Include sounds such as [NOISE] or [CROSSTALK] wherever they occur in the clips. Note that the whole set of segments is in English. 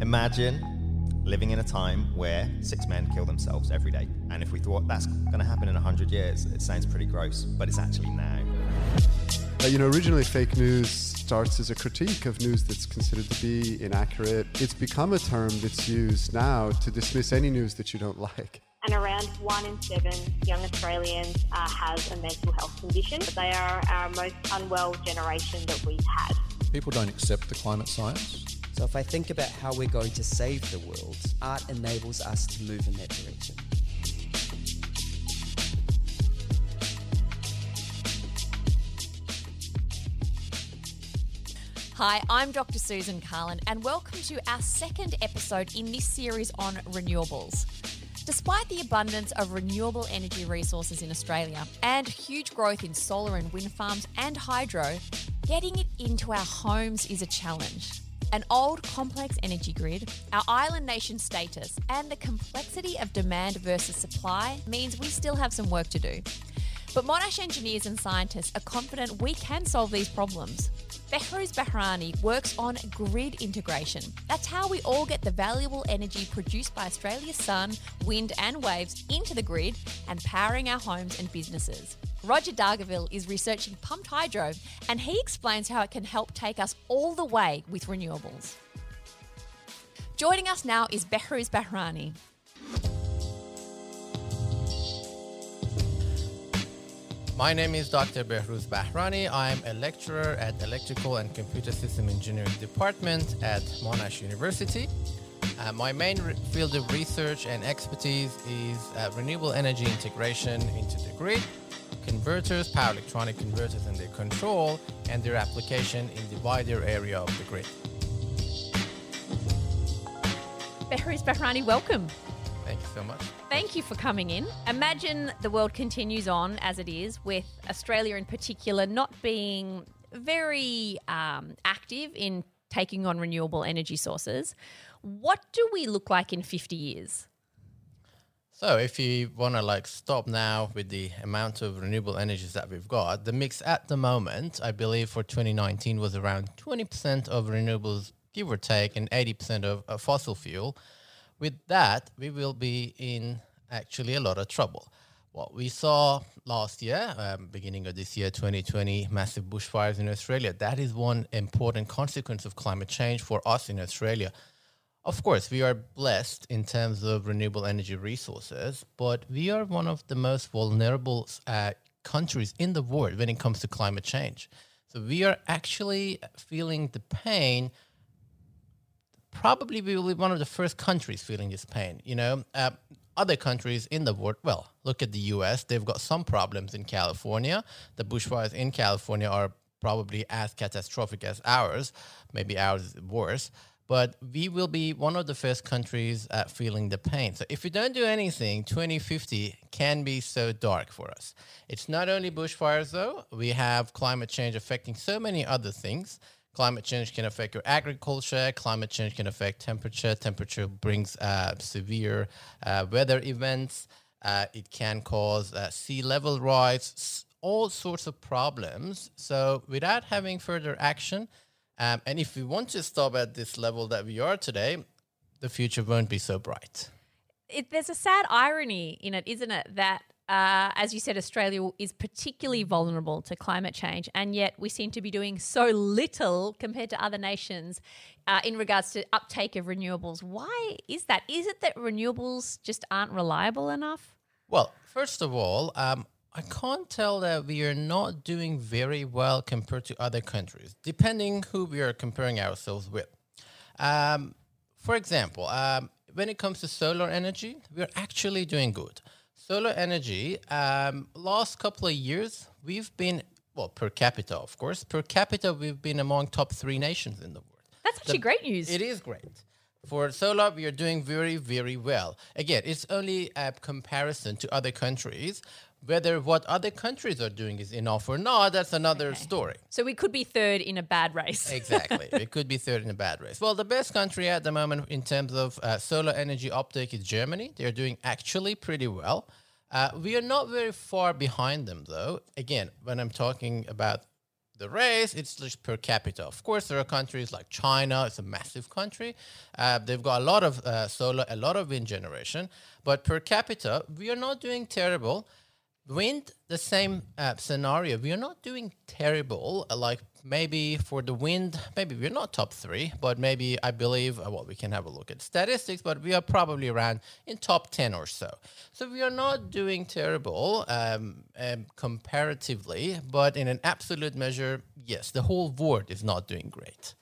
Imagine living in a time where six men kill themselves every day. And if we thought that's going to happen in 100 years, it sounds pretty gross, but it's actually now. Uh, you know, originally fake news starts as a critique of news that's considered to be inaccurate. It's become a term that's used now to dismiss any news that you don't like. And around one in seven young Australians uh, has a mental health condition. They are our most unwell generation that we've had. People don't accept the climate science. So if I think about how we're going to save the world, art enables us to move in that direction. Hi, I'm Dr. Susan Carland, and welcome to our second episode in this series on renewables. Despite the abundance of renewable energy resources in Australia and huge growth in solar and wind farms and hydro, getting it into our homes is a challenge. An old, complex energy grid, our island nation status, and the complexity of demand versus supply means we still have some work to do. But Monash engineers and scientists are confident we can solve these problems. Behrouz Bahrani works on grid integration. That's how we all get the valuable energy produced by Australia's sun, wind, and waves into the grid and powering our homes and businesses. Roger Dargaville is researching pumped hydro, and he explains how it can help take us all the way with renewables. Joining us now is Behruz Bahrani. My name is Dr. Behruz Bahrani. I'm a lecturer at Electrical and Computer System Engineering Department at Monash University. Uh, my main re- field of research and expertise is uh, renewable energy integration into the grid, converters, power electronic converters and their control, and their application in the wider area of the grid. Behrouz Bahrani, welcome. Thank you so much. Thank you for coming in. Imagine the world continues on as it is, with Australia in particular not being very um, active in taking on renewable energy sources. What do we look like in 50 years? So if you want to like stop now with the amount of renewable energies that we've got, the mix at the moment, I believe for 2019 was around 20% of renewables, give or take, and 80% of uh, fossil fuel. With that, we will be in actually a lot of trouble. What we saw last year, um, beginning of this year, 2020, massive bushfires in Australia, that is one important consequence of climate change for us in Australia. Of course, we are blessed in terms of renewable energy resources, but we are one of the most vulnerable uh, countries in the world when it comes to climate change. So we are actually feeling the pain. Probably we will be one of the first countries feeling this pain. You know, uh, other countries in the world, well, look at the US, they've got some problems in California. The bushfires in California are probably as catastrophic as ours, maybe ours is worse. But we will be one of the first countries at feeling the pain. So if we don't do anything, 2050 can be so dark for us. It's not only bushfires, though. We have climate change affecting so many other things. Climate change can affect your agriculture. Climate change can affect temperature. Temperature brings uh, severe uh, weather events. Uh, it can cause uh, sea level rise, all sorts of problems. So, without having further action, um, and if we want to stop at this level that we are today, the future won't be so bright. It, there's a sad irony in it, isn't it? That, uh, as you said, Australia is particularly vulnerable to climate change, and yet we seem to be doing so little compared to other nations uh, in regards to uptake of renewables. Why is that? Is it that renewables just aren't reliable enough? Well, first of all, um, I can't tell that we are not doing very well compared to other countries, depending who we are comparing ourselves with. Um, for example, um, when it comes to solar energy, we're actually doing good. Solar energy, um, last couple of years, we've been, well, per capita, of course, per capita, we've been among top three nations in the world. That's actually great news. It is great. For solar, we are doing very, very well. Again, it's only a comparison to other countries. Whether what other countries are doing is enough or not, that's another story. so we could be third in a bad race. [LAUGHS] Exactly. We could be third in a bad race. Well, the best country at the moment in terms of uh, solar energy uptake is Germany. They're doing actually pretty well. Uh, we are not very far behind them, though. Again, when I'm talking about the race, it's just per capita. Of course, there are countries like China, it's a massive country. Uh, they've got a lot of uh, solar, a lot of wind generation, but per capita, we are not doing terrible. Wind, the same uh, scenario. We are not doing terrible. uh, like maybe for the wind, maybe we're not top three, but maybe I believe, uh, well, we can have a look at statistics, but we are probably around in top 10 or so. So we are not doing terrible um, um, comparatively, but in an absolute measure, yes, the whole world is not doing great.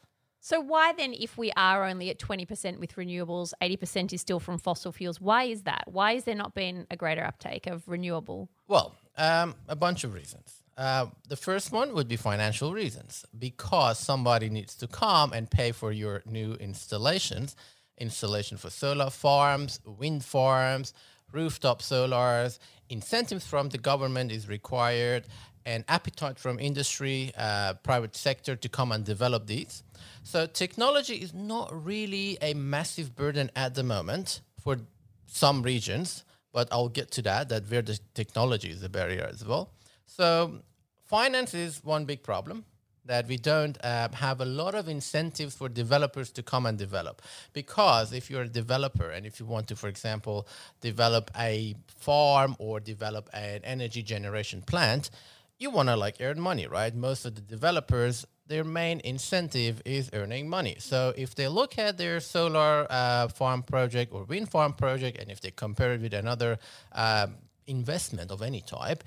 So why then, if we are only at 20% with renewables, 80% is still from fossil fuels, why is that? Why is there not been a greater uptake of renewable? Well, um, a bunch of reasons. Uh, the first one would be financial reasons, because somebody needs to come and pay for your new installations, installation for solar farms, wind farms, rooftop solars. Incentives from the government is required, and appetite from industry, uh, private sector to come and develop these. So technology is not really a massive burden at the moment for some regions, but I'll get to that, that where the technology is a barrier as well. So finance is one big problem that we don't uh, have a lot of incentives for developers to come and develop. Because if you're a developer and if you want to, for example, develop a farm or develop an energy generation plant, you want to like earn money, right? Most of the developers, their main incentive is earning money. So if they look at their solar uh, farm project or wind farm project, and if they compare it with another um, investment of any type,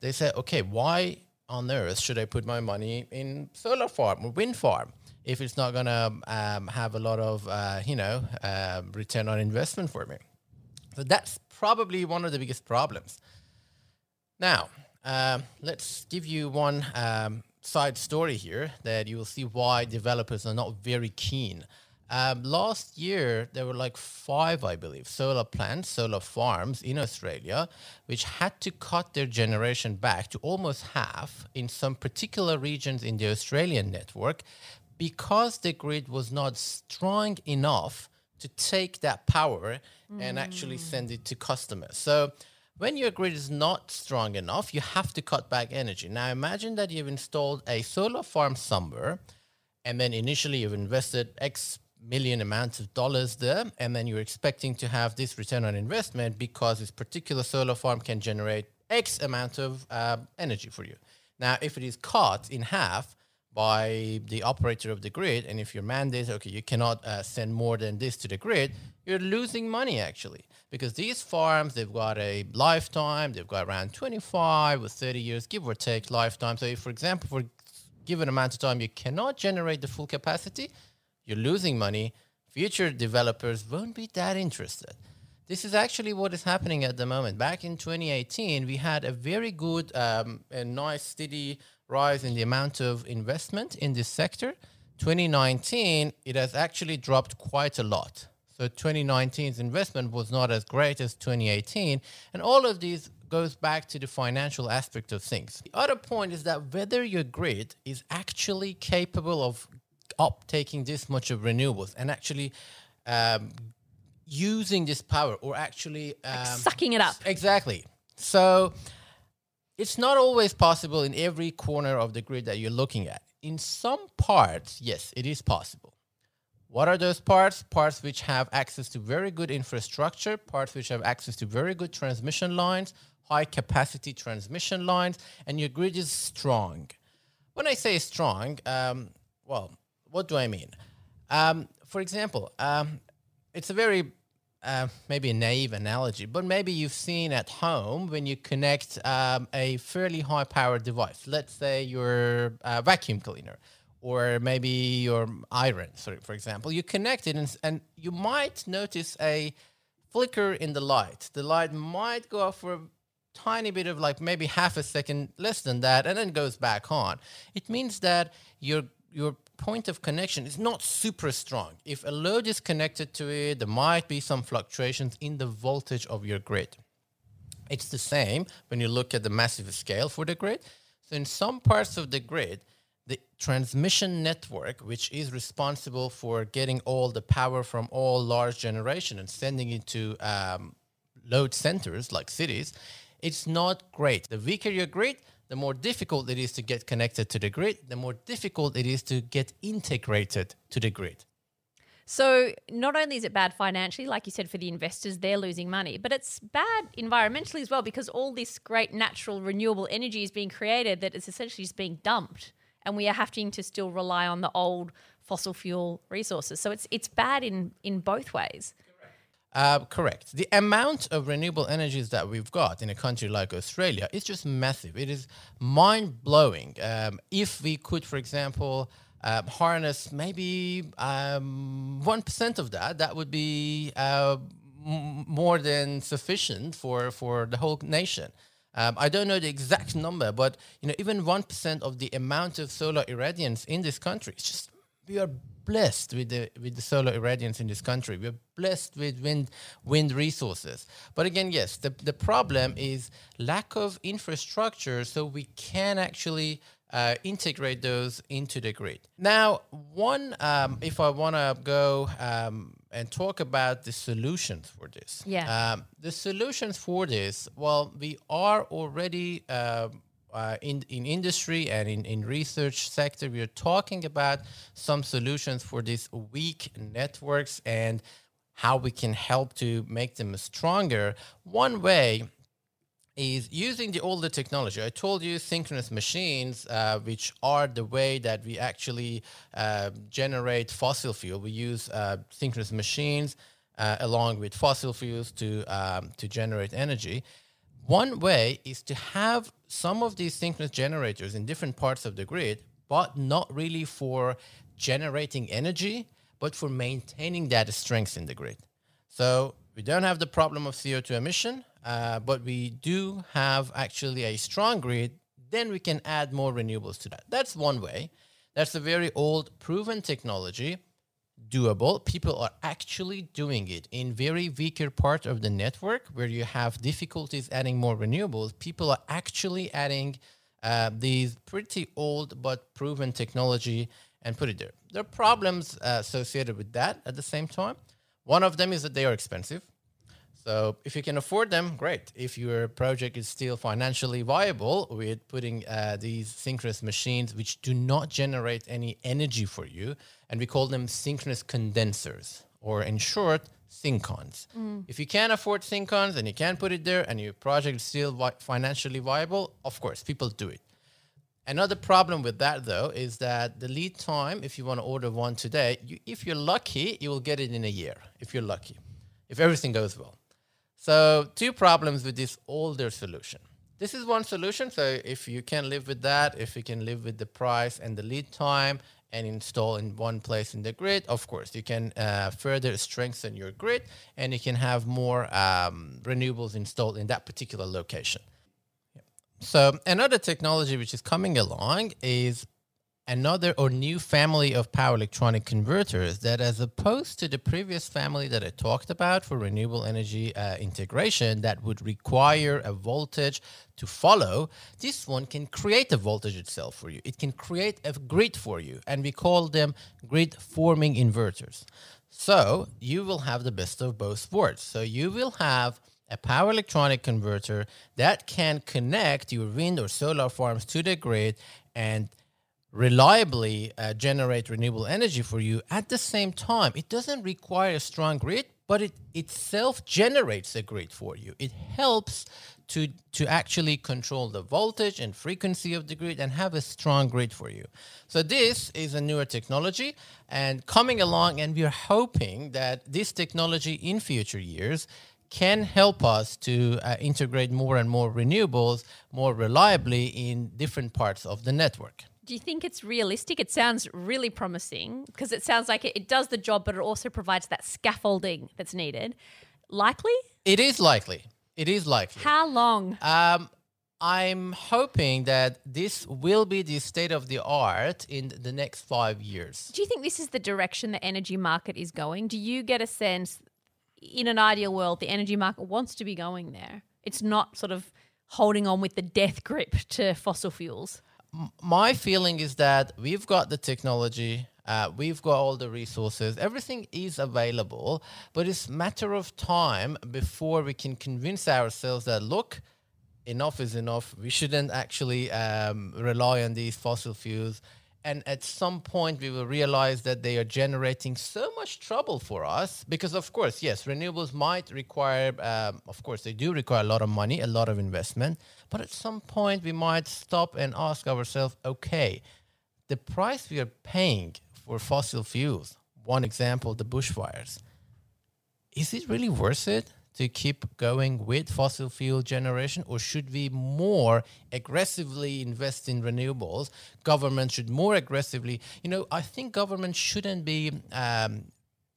they say, okay, why on earth should I put my money in solar farm or wind farm if it's not going to um, have a lot of, uh, you know, uh, return on investment for me? So that's probably one of the biggest problems. Now, um, let's give you one um, side story here that you will see why developers are not very keen. Um, last year, there were like five, I believe, solar plants, solar farms in Australia, which had to cut their generation back to almost half in some particular regions in the Australian network because the grid was not strong enough to take that power and actually send it to customers. So when your grid is not strong enough, you have to cut back energy. Now imagine that you've installed a solar farm somewhere, and then initially you've invested X million amounts of dollars there, and then you're expecting to have this return on investment because this particular solar farm can generate X amount of uh, energy for you. Now, if it is cut in half by the operator of the grid, and if your mandate, okay, you cannot uh, send more than this to the grid, you're losing money actually because these farms they've got a lifetime, they've got around 25 or 30 years, give or take lifetime. So, if for example, for given amount of time you cannot generate the full capacity, you're losing money. Future developers won't be that interested. This is actually what is happening at the moment. Back in 2018, we had a very good, um, a nice, steady rise in the amount of investment in this sector. 2019, it has actually dropped quite a lot. So 2019's investment was not as great as 2018, and all of these goes back to the financial aspect of things. The other point is that whether your grid is actually capable of uptaking this much of renewables and actually um, using this power or actually um, Sucking it up. Exactly. So it's not always possible in every corner of the grid that you're looking at. In some parts, yes, it is possible. What are those parts? Parts which have access to very good infrastructure, parts which have access to very good transmission lines, high capacity transmission lines, and your grid is strong. When I say strong, um, well, what do I mean? Um, for example, um, it's a very uh, maybe a naive analogy, but maybe you've seen at home when you connect um, a fairly high powered device. Let's say your uh, vacuum cleaner or maybe your iron, for, for example. You connect it and, and you might notice a flicker in the light. The light might go off for a tiny bit of like maybe half a second less than that and then goes back on. It means that your your point of connection is not super strong. If a load is connected to it, there might be some fluctuations in the voltage of your grid. It's the same when you look at the massive scale for the grid. So in some parts of the grid, the transmission network, which is responsible for getting all the power from all large generation and sending it to um, load centers like cities, it's not great. The weaker your grid, the more difficult it is to get connected to the grid, the more difficult it is to get integrated to the grid. So not only is it bad financially, like you said, for the investors, they're losing money, but it's bad environmentally as well because all this great natural renewable energy is being created that is essentially just being dumped, and we are having to still rely on the old fossil fuel resources. So it's it's bad in in both ways. Uh, correct. The amount of renewable energies that we've got in a country like Australia is just massive. It is mind blowing. Um, if we could, for example, um, harness maybe um, 1% of that, that would be uh, m- more than sufficient for, for the whole nation. Um, I don't know the exact number, but you know, even 1% of the amount of solar irradiance in this country, is just we are blessed with the with the solar irradiance in this country. We're blessed with wind wind resources. But again, yes, the, the problem is lack of infrastructure, so we can actually uh, integrate those into the grid. Now, one, um, if I want to go um, and talk about the solutions for this, Yeah. um, the solutions for this, well, we are already um, uh, in in industry and in, in research sector, we are talking about some solutions for these weak networks and how we can help to make them stronger. One way is using the older technology. I told you synchronous machines, uh, which are the way that we actually uh, generate fossil fuel. We use uh, synchronous machines uh, along with fossil fuels to um, to generate energy. One way is to have some of these synchronous generators in different parts of the grid, but not really for generating energy, but for maintaining that strength in the grid. So we don't have the problem of CO2 emission, uh, but we do have actually a strong grid. Then we can add more renewables to that. That's one way. That's a very old, proven technology, doable. People are actually doing it in very weaker part of the network where you have difficulties adding more renewables. People are actually adding uh, these pretty old but proven technology and put it there. There are problems uh, associated with that at the same time. One of them is that they are expensive. So if you can afford them, great. If your project is still financially viable with putting uh, these synchronous machines, which do not generate any energy for you, and we call them synchronous condensers, or in short, syncons. Mm. If you can't afford syncons and you can't put it there, and your project is still vi- financially viable, of course, people do it. Another problem with that, though, is that the lead time, if you want to order one today, you, if you're lucky, you will get it in a year, if you're lucky, if everything goes well. So, two problems with this older solution. This is one solution. So, if you can live with that, if you can live with the price and the lead time and install in one place in the grid, of course, you can uh, further strengthen your grid and you can have more um, renewables installed in that particular location. So another technology which is coming along is another or new family of power electronic converters that as opposed to the previous family that I talked about for renewable energy uh, integration that would require a voltage to follow, this one can create a voltage itself for you. It can create a grid for you and we call them grid forming inverters. So you will have the best of both worlds. So you will have a power electronic converter that can connect your wind or solar farms to the grid and reliably uh, generate renewable energy for you at the same time. It doesn't require a strong grid, but it itself generates a grid for you. It helps to to actually control the voltage and frequency of the grid and have a strong grid for you. So this is a newer technology and coming along and we are hoping that this technology in future years can help us to uh, integrate more and more renewables more reliably in different parts of the network. Do you think it's realistic? It sounds really promising because it sounds like it, it does the job, but it also provides that scaffolding that's needed. Likely? It is likely. It is likely. How long? Um, I'm hoping that this will be the state of the art in the next five years. Do you think this is the direction the energy market is going? Do you get a sense, in an ideal world, the energy market wants to be going there? It's not sort of holding on with the death grip to fossil fuels. My feeling is that we've got the technology, uh, we've got all the resources, everything is available, but it's matter of time before we can convince ourselves that look, enough is enough. We shouldn't actually um, rely on these fossil fuels. And at some point, we will realize that they are generating so much trouble for us because, of course, yes, renewables might require, um, of course, they do require a lot of money, a lot of investment. But at some point, we might stop and ask ourselves okay, the price we are paying for fossil fuels, one example, the bushfires, is it really worth it to keep going with fossil fuel generation or should we more aggressively invest in renewables? Government should more aggressively you know i think government shouldn't be um,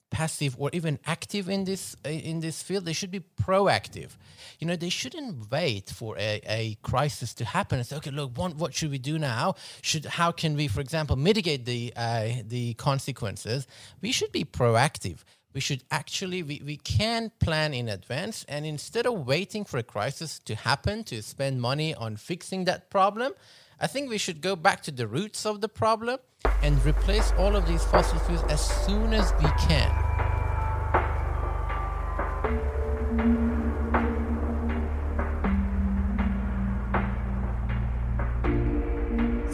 passive or even active in this in this field. They should be proactive. You know they shouldn't wait for a, a crisis to happen and say okay look what should we do now? Should how can we for example mitigate the uh, the consequences? We should be proactive we should actually we, we can plan in advance and instead of waiting for a crisis to happen to spend money on fixing that problem i think we should go back to the roots of the problem and replace all of these fossil fuels as soon as we can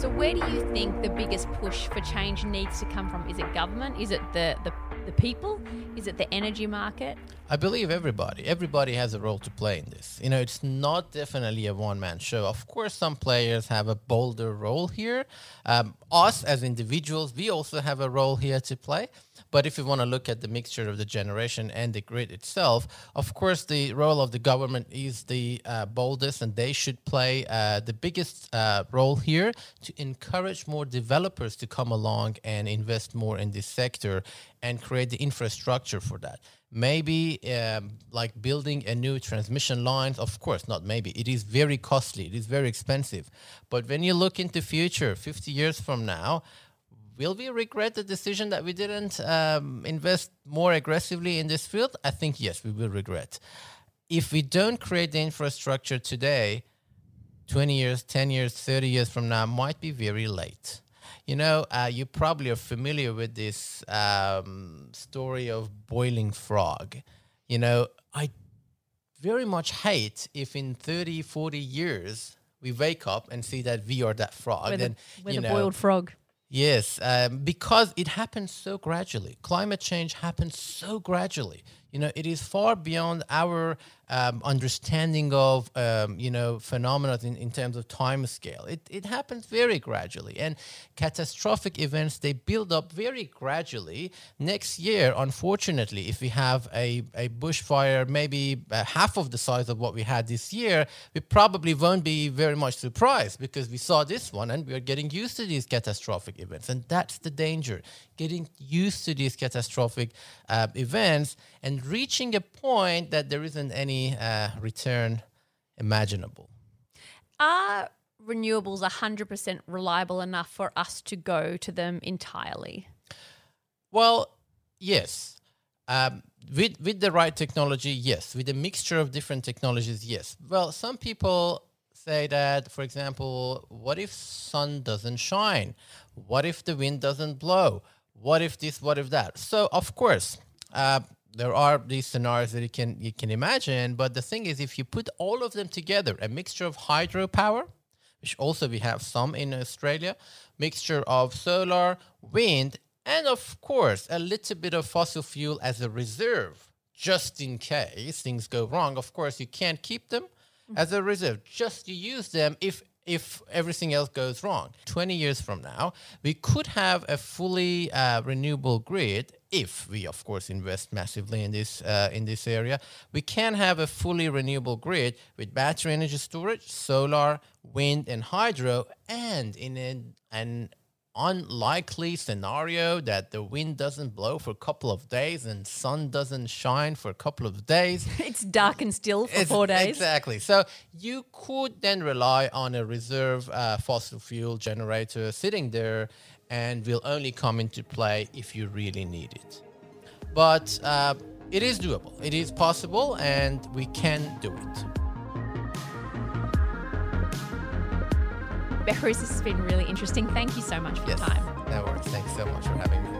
So where do you think the biggest push for change needs to come from? Is it government? Is it the, the, the people? Is it the energy market? I believe everybody. Everybody has a role to play in this. You know, it's not definitely a one man show. Of course, some players have a bolder role here. Um, us as individuals, we also have a role here to play. But if you want to look at the mixture of the generation and the grid itself, of course, the role of the government is the uh, boldest, and they should play uh, the biggest uh, role here to encourage more developers to come along and invest more in this sector and create the infrastructure for that. Maybe um, like building a new transmission lines of course not maybe. It is very costly. It is very expensive. But when you look into future 50 years from now will we regret the decision that we didn't um, invest more aggressively in this field i think yes we will regret if we don't create the infrastructure today 20 years 10 years 30 years from now might be very late you know, uh, you probably are familiar with this um, story of boiling frog. You know, I very much hate if in 30, 40 years we wake up and see that we are that frog. We're the, and, we're you the know, boiled frog. Yes, um, because it happens so gradually. Climate change happens so gradually. You know, it is far beyond our um, understanding of um, you know phenomena in, in terms of time scale. It it happens very gradually, and catastrophic events they build up very gradually. Next year, unfortunately, if we have a a bushfire, maybe uh, half of the size of what we had this year, we probably won't be very much surprised because we saw this one and we are getting used to these catastrophic events, and that's the danger. Getting used to these catastrophic uh, events and reaching a point that there isn't any uh, return imaginable. Are renewables 100% reliable enough for us to go to them entirely? Well, yes. Um, with with the right technology, yes. With a mixture of different technologies, yes. Well, some people say that, for example, what if sun doesn't shine? What if the wind doesn't blow? What if this? What if that? So, of course, uh, there are these scenarios that you can you can imagine. But the thing is, if you put all of them together, a mixture of hydropower, which also we have some in Australia, mixture of solar, wind, and of course a little bit of fossil fuel as a reserve, just in case things go wrong. Of course, you can't keep them as a reserve. Just to use them if if everything else goes wrong. 20 years from now, we could have a fully uh, renewable grid if we, of course, invest massively in this uh, in this area. We can have a fully renewable grid with battery energy storage, solar, wind, and hydro, and in an, an unlikely scenario that the wind doesn't blow for a couple of days and sun doesn't shine for a couple of days [LAUGHS] It's dark and still for it's- four days. Exactly. So you could then rely on a reserve uh, fossil fuel generator sitting there and will only come into play if you really need it. But uh, it is doable, it is possible, and we can do it. Behruz, this has been really interesting. Thank you so much for Yes. your time. No worries. Thanks so much for having me.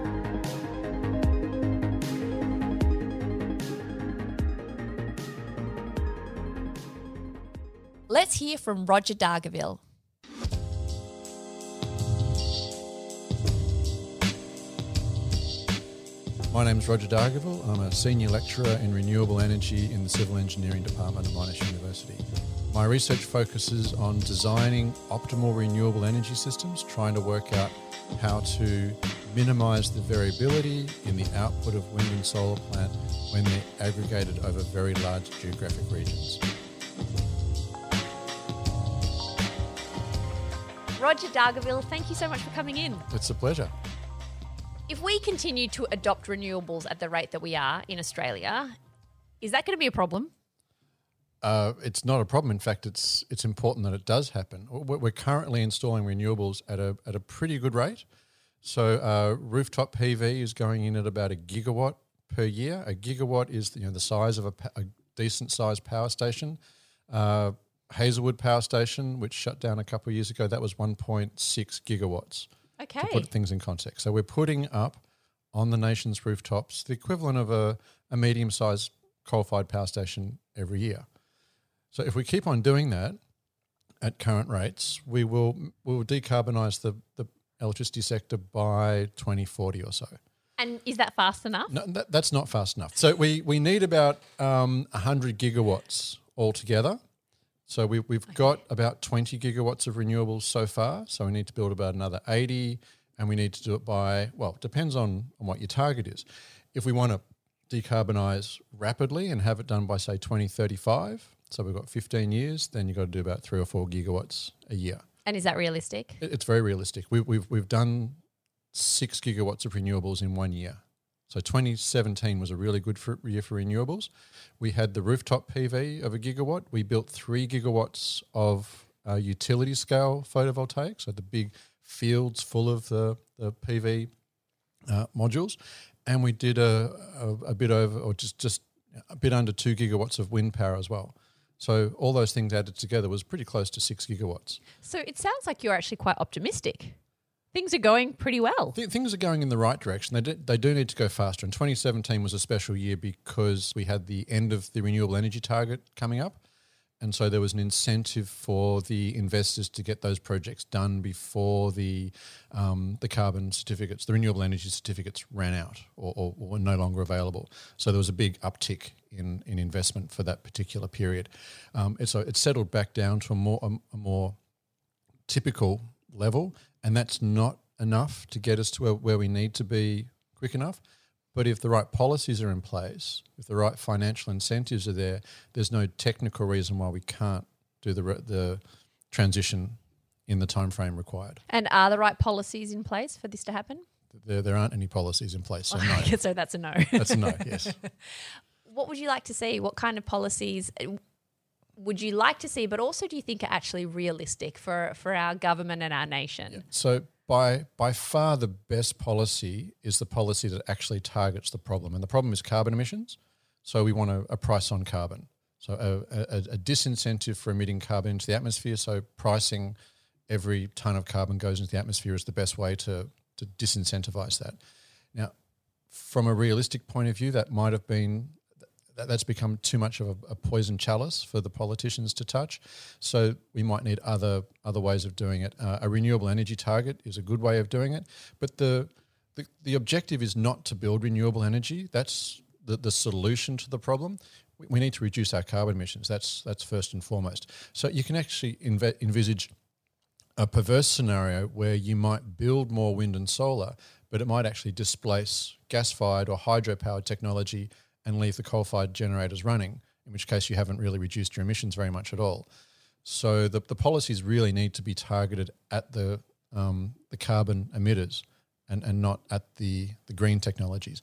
Let's hear from Roger Dargaville. My name is Roger Dargaville. I'm a senior lecturer in renewable energy in the Civil Engineering Department at Monash University. My research focuses on designing optimal renewable energy systems, trying to work out how to minimise the variability in the output of wind and solar plant when they're aggregated over very large geographic regions. Roger Dargaville, thank you so much for coming in. It's a pleasure. If we continue to adopt renewables at the rate that we are in Australia, is that going to be a problem? Uh, it's not a problem. In fact, it's it's important that it does happen. We're currently installing renewables at a at a pretty good rate. So uh, rooftop PV is going in at about a gigawatt per year. A gigawatt is you know the size of a, a decent sized power station. Uh, Hazelwood Power Station, which shut down a couple of years ago, that was 1.6 gigawatts. To Okay. put things in context, so we're putting up on the nation's rooftops the equivalent of a, a medium sized coal fired power station every year. So if we keep on doing that at current rates, we will we will decarbonise the, the electricity sector by 2040 or so. And is that fast enough? No, that, that's not fast enough. So we, we need about um, 100 gigawatts altogether. So we, we've got about 20 gigawatts of renewables so far. So we need to build about another 80, and we need to do it by, well, it depends on, on what your target is. If we want to decarbonise rapidly and have it done by, say, 2035, so we've got 15 years, then you've got to do about three or four gigawatts a year. And is that realistic? It- It's very realistic. We, we've we've done six gigawatts of renewables in one year. So 2017 was a really good for, year for renewables. We had the rooftop PV of a gigawatt. We built three gigawatts of uh, utility scale photovoltaic, so the big fields full of the, the PV uh, modules, and we did a, a, a bit over, or just just a bit under two gigawatts of wind power as well. So all those things added together was pretty close to six gigawatts. So it sounds like you're actually quite optimistic. Things are going pretty well. Th- things are going in the right direction. They do, they do need to go faster. And 2017 was a special year because we had the end of the renewable energy target coming up. And so there was an incentive for the investors to get those projects done before the um, the carbon certificates, the renewable energy certificates ran out or, or, or were no longer available. So there was a big uptick in, in investment for that particular period. Um, and so it settled back down to a more a, a more typical level, and that's not enough to get us to where, where we need to be quick enough. But if the right policies are in place, if the right financial incentives are there, there's no technical reason why we can't do the the transition in the time frame required. And are the right policies in place for this to happen? There, there aren't any policies in place, so [LAUGHS] no. so that's a no. That's a no. [LAUGHS] Yes. what would you like to see? What kind of policies would you like to see? But also, do you think are actually realistic for, for our government and our nation? So by by far the best policy is the policy that actually targets the problem, and the problem is carbon emissions. So we want a, a price on carbon. So a, a, a disincentive for emitting carbon into the atmosphere. So pricing every ton of carbon goes into the atmosphere is the best way to to disincentivize that. Now, from a realistic point of view, that might have been that, that's become too much of a, a poison chalice for the politicians to touch. So we might need other other ways of doing it. Uh, a renewable energy target is a good way of doing it, but the the, the objective is not to build renewable energy. That's the, the solution to the problem. We, need to reduce our carbon emissions. That's that's first and foremost. So you can actually env- envisage a perverse scenario where you might build more wind and solar, but it might actually displace gas fired or hydro powered technology and leave the coal fired generators running, in which case you haven't really reduced your emissions very much at all. So the, the policies really need to be targeted at the, um, the carbon emitters and, and not at the, the green technologies.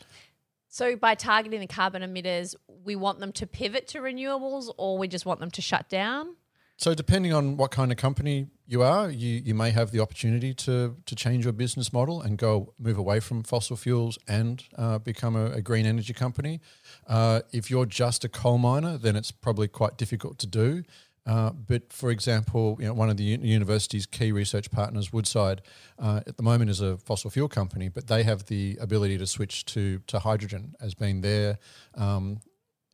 So, by targeting the carbon emitters, we want them to pivot to renewables or we just want them to shut down? So depending on what kind of company you are, you, you may have the opportunity to to change your business model and go move away from fossil fuels and uh, become a, a green energy company. Uh, if you're just a coal miner, then it's probably quite difficult to do. Uh, but for example, you know, one of the university's key research partners, Woodside, uh, at the moment is a fossil fuel company, but they have the ability to switch to to hydrogen as being their um,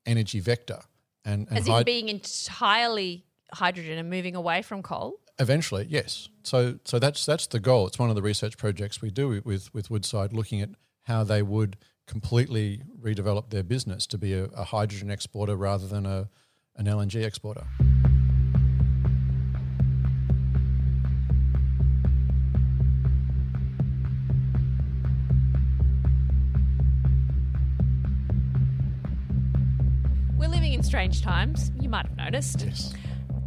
energy vector. And, and As in hyd- being entirely hydrogen and moving away from coal? Eventually, yes. So, so that's that's the goal. It's one of the research projects we do with with Woodside, looking at how they would completely redevelop their business to be a, a hydrogen exporter rather than a an LNG exporter. We're living in strange times. You might have noticed. Yes.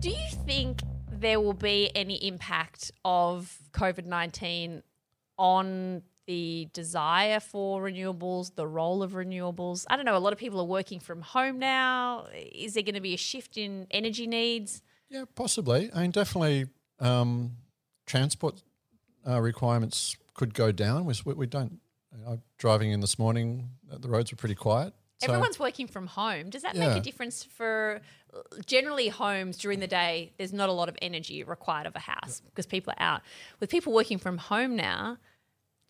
Do you think there will be any impact of COVID 19 on the desire for renewables, the role of renewables? I don't know. A lot of people are working from home now. Is there going to be a shift in energy needs? Yeah, possibly. I mean, definitely, um, transport uh, requirements could go down. We, we don't. You know, driving in this morning, the roads were pretty quiet. So- Everyone's working from home. Does that make a difference for generally homes during the day? There's not a lot of energy required of a house because people are out. With people working from home now,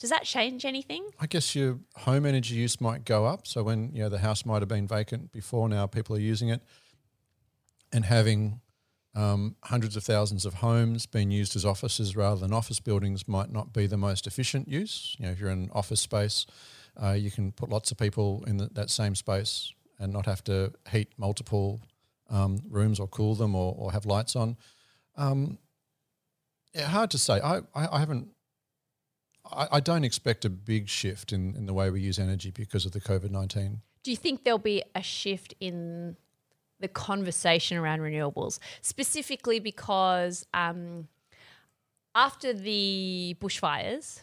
does that change anything? I guess your home energy use might go up. So when you know the house might have been vacant before, now people are using it, and having um, hundreds of thousands of homes being used as offices rather than office buildings might not be the most efficient use. You know, if you're in office space, uh, you can put lots of people in the, that same space and not have to heat multiple um, rooms or cool them or, or have lights on. Um, yeah, hard to say. I, I, I haven't I, don't expect a big shift in, in the way we use energy because of the COVID 19. Do you think there'll be a shift in the conversation around renewables, specifically because um, after the bushfires,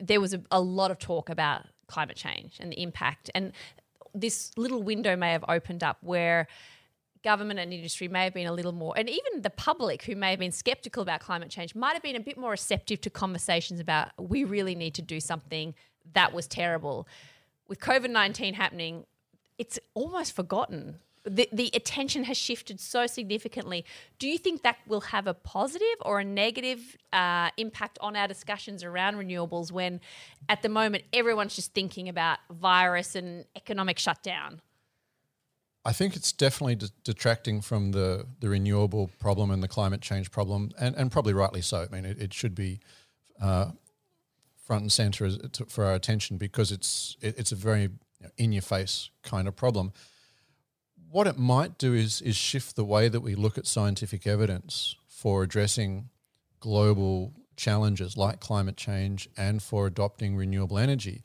there was a, a lot of talk about climate change and the impact. And this little window may have opened up where government and industry may have been a little more, and even the public who may have been skeptical about climate change might have been a bit more receptive to conversations about we really need to do something that was terrible. With COVID 19 happening, it's almost forgotten. The, attention has shifted so significantly. Do you think that will have a positive or a negative uh, impact on our discussions around renewables when at the moment everyone's just thinking about virus and economic shutdown? I think it's definitely de- detracting from the, the renewable problem and the climate change problem, and, and probably rightly so. I mean, it, it should be uh, front and center for our attention because it's it, it's a very in your face kind of problem. What it might do is is shift the way that we look at scientific evidence for addressing global challenges like climate change and for adopting renewable energy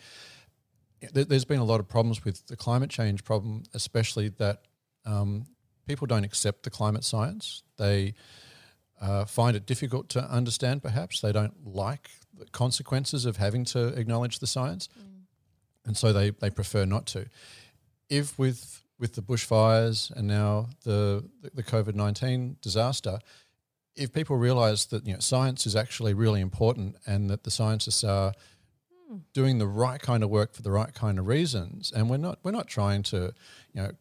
there- there's been a lot of problems with the climate change problem, especially that um, people don't accept the climate science. They uh, find it difficult to understand, perhaps. They don't like the consequences of having to acknowledge the science. And so they, they prefer not to. If with with the bushfires and now the, the, COVID 19 disaster, if people realize that you know, science is actually really important and that the scientists are doing the right kind of work for the right kind of reasons, and we're not we're not trying to, you know,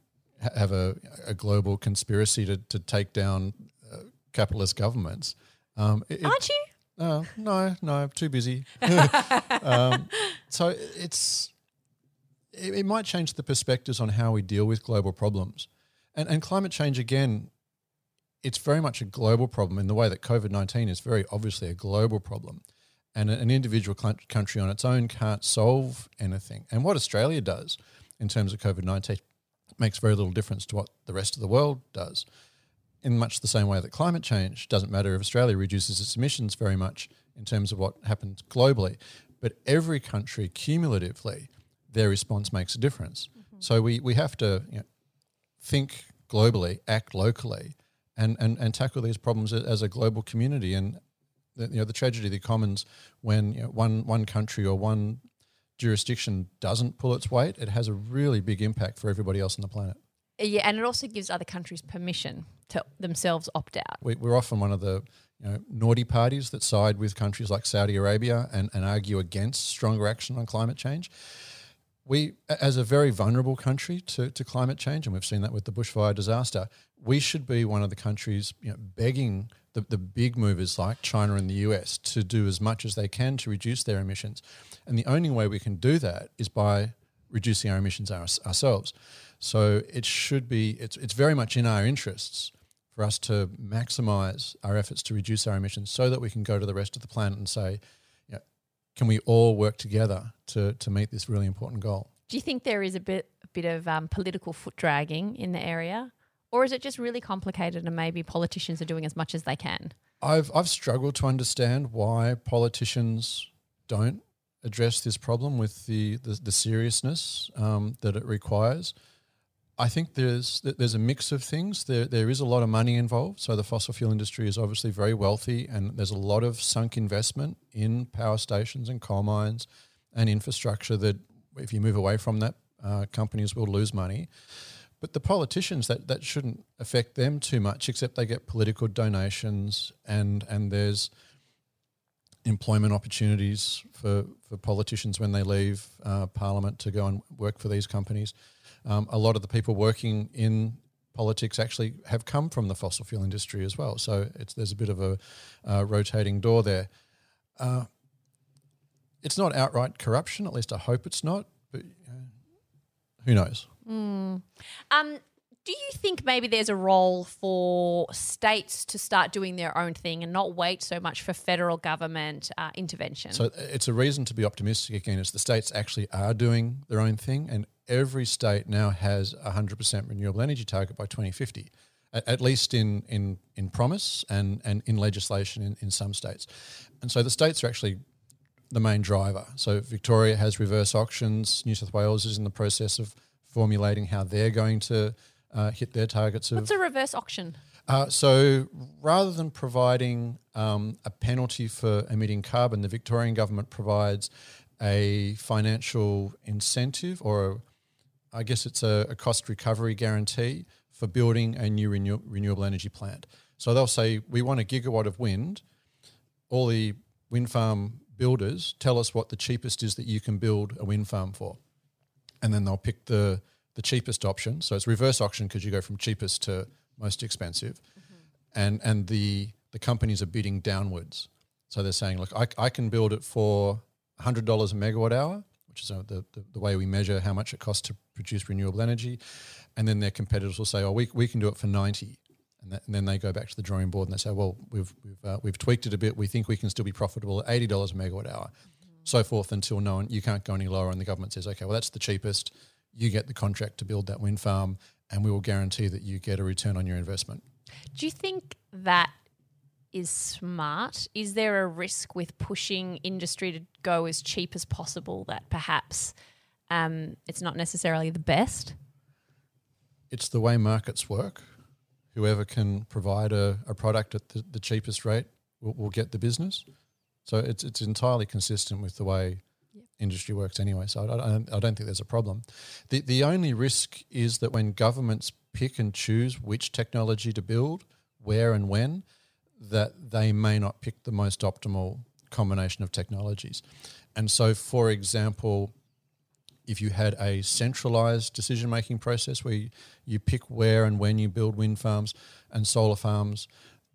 ha- have a, a global conspiracy to, to take down uh, capitalist governments. Um, it- Aren't you? uh, no, no, too busy. [LAUGHS] um, so it's it, it might change the perspectives on how we deal with global problems, and and climate change again. It's very much a global problem in the way that COVID nineteen is very obviously a global problem, and an individual country on its own can't solve anything. And what Australia does in terms of COVID nineteen makes very little difference to what the rest of the world does in much the same way that climate change doesn't matter if Australia reduces its emissions very much in terms of what happens globally, but every country cumulatively, their response makes a difference. Mm-hmm. So we, we have to you know, think globally, act locally, and, and, and tackle these problems as a global community. And the, you know the tragedy that commons when you know, one one country or one jurisdiction doesn't pull its weight, it has a really big impact for everybody else on the planet. Yeah, and it also gives other countries permission to themselves opt out. we, we're often one of the you know, naughty parties that side with countries like Saudi Arabia and, and argue against stronger action on climate change. We, as a very vulnerable country to, to climate change, and we've seen that with the bushfire disaster, we should be one of the countries you know, begging the, the big movers like China and the US to do as much as they can to reduce their emissions. And the only way we can do that is by reducing our emissions our, ourselves. So it should be, it's, it's very much in our interests for us to maximize our efforts to reduce our emissions so that we can go to the rest of the planet and say, can we all work together to, to meet this really important goal? Do you think there is a bit a bit of um, political foot dragging in the area, or is it just really complicated and maybe politicians are doing as much as they can? I've I've struggled to understand why politicians don't address this problem with the the, the seriousness um, that it requires. I think there's there's a mix of things. There there is a lot of money involved. So the fossil fuel industry is obviously very wealthy, and there's a lot of sunk investment in power stations and coal mines and infrastructure. That if you move away from that, uh, companies will lose money. But the politicians that that shouldn't affect them too much, except they get political donations and and there's employment opportunities for, for politicians when they leave uh, Parliament to go and work for these companies. Um, a lot of the people working in politics actually have come from the fossil fuel industry as well. So there's a bit of a uh, rotating door there. Uh, it's not outright corruption, at least I hope it's not, but uh, who knows? Um, do you think maybe there's a role for states to start doing their own thing and not wait so much for federal government uh, intervention? So it's a reason to be optimistic again, is the states actually are doing their own thing, and every state now has a 100% renewable energy target by 2050, at, at least in, in, in promise and, and in legislation in, in some states. And so the states are actually the main driver. So Victoria has reverse auctions, New South Wales is in the process of formulating how they're going to uh, hit their targets of What's a reverse auction? uh, so rather than providing um, a penalty for emitting carbon, the Victorian government provides a financial incentive or a, I guess it's a, a cost recovery guarantee for building a new renew- renewable energy plant. So they'll say, we want a gigawatt of wind. All the wind farm builders tell us what the cheapest is that you can build a wind farm for. And then they'll pick the the cheapest option. So it's reverse auction because you go from cheapest to most expensive, and and the the companies are bidding downwards. So they're saying, look, I, I can build it for hundred dollars a megawatt hour, which is uh, the, the the way we measure how much it costs to produce renewable energy, and then their competitors will say, oh, we we can do it for ninety. And, that, and then they go back to the drawing board and they say, well, we've we've, uh, we've tweaked it a bit. We think we can still be profitable at eighty dollars a megawatt hour, so forth until no one you can't go any lower. And the government says, okay, well that's the cheapest you get the contract to build that wind farm and we will guarantee that you get a return on your investment. Do you think that is smart? Is there a risk with pushing industry to go as cheap as possible that perhaps um, it's not necessarily the best? It's the way markets work. Whoever can provide a, a product at the, the cheapest rate will, will get the business. So it's, it's entirely consistent with the way industry works anyway. So I, I, don't, I don't think there's a problem. The, the only risk is that when governments pick and choose which technology to build, where and when, that they may not pick the most optimal combination of technologies. And so, for example, if you had a centralized decision making process where you, you pick where and when you build wind farms and solar farms,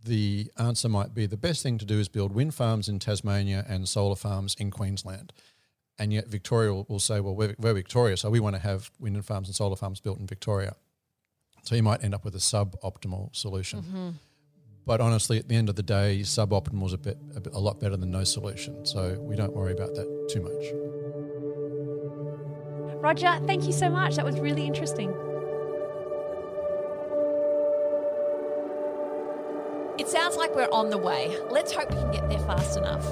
the answer might be the best thing to do is build wind farms in Tasmania and solar farms in Queensland. And yet Victoria will, will say, well, we're, we're Victoria, so we want to have wind and farms and solar farms built in Victoria. So you might end up with a suboptimal solution. Mm-hmm. But honestly, at the end of the day, suboptimal is a bit, a bit a lot better than no solution. So we don't worry about that too much. Roger, thank you so much. That was really interesting. It sounds like we're on the way. Let's hope we can get there fast enough.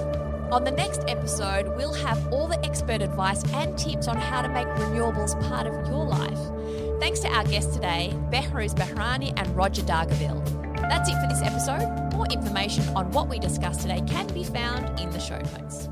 On the next episode, we'll have all the expert advice and tips on how to make renewables part of your life. Thanks to our guests today, Behrooz Bahrani and Roger Dargaville. That's it for this episode. More information on what we discussed today can be found in the show notes.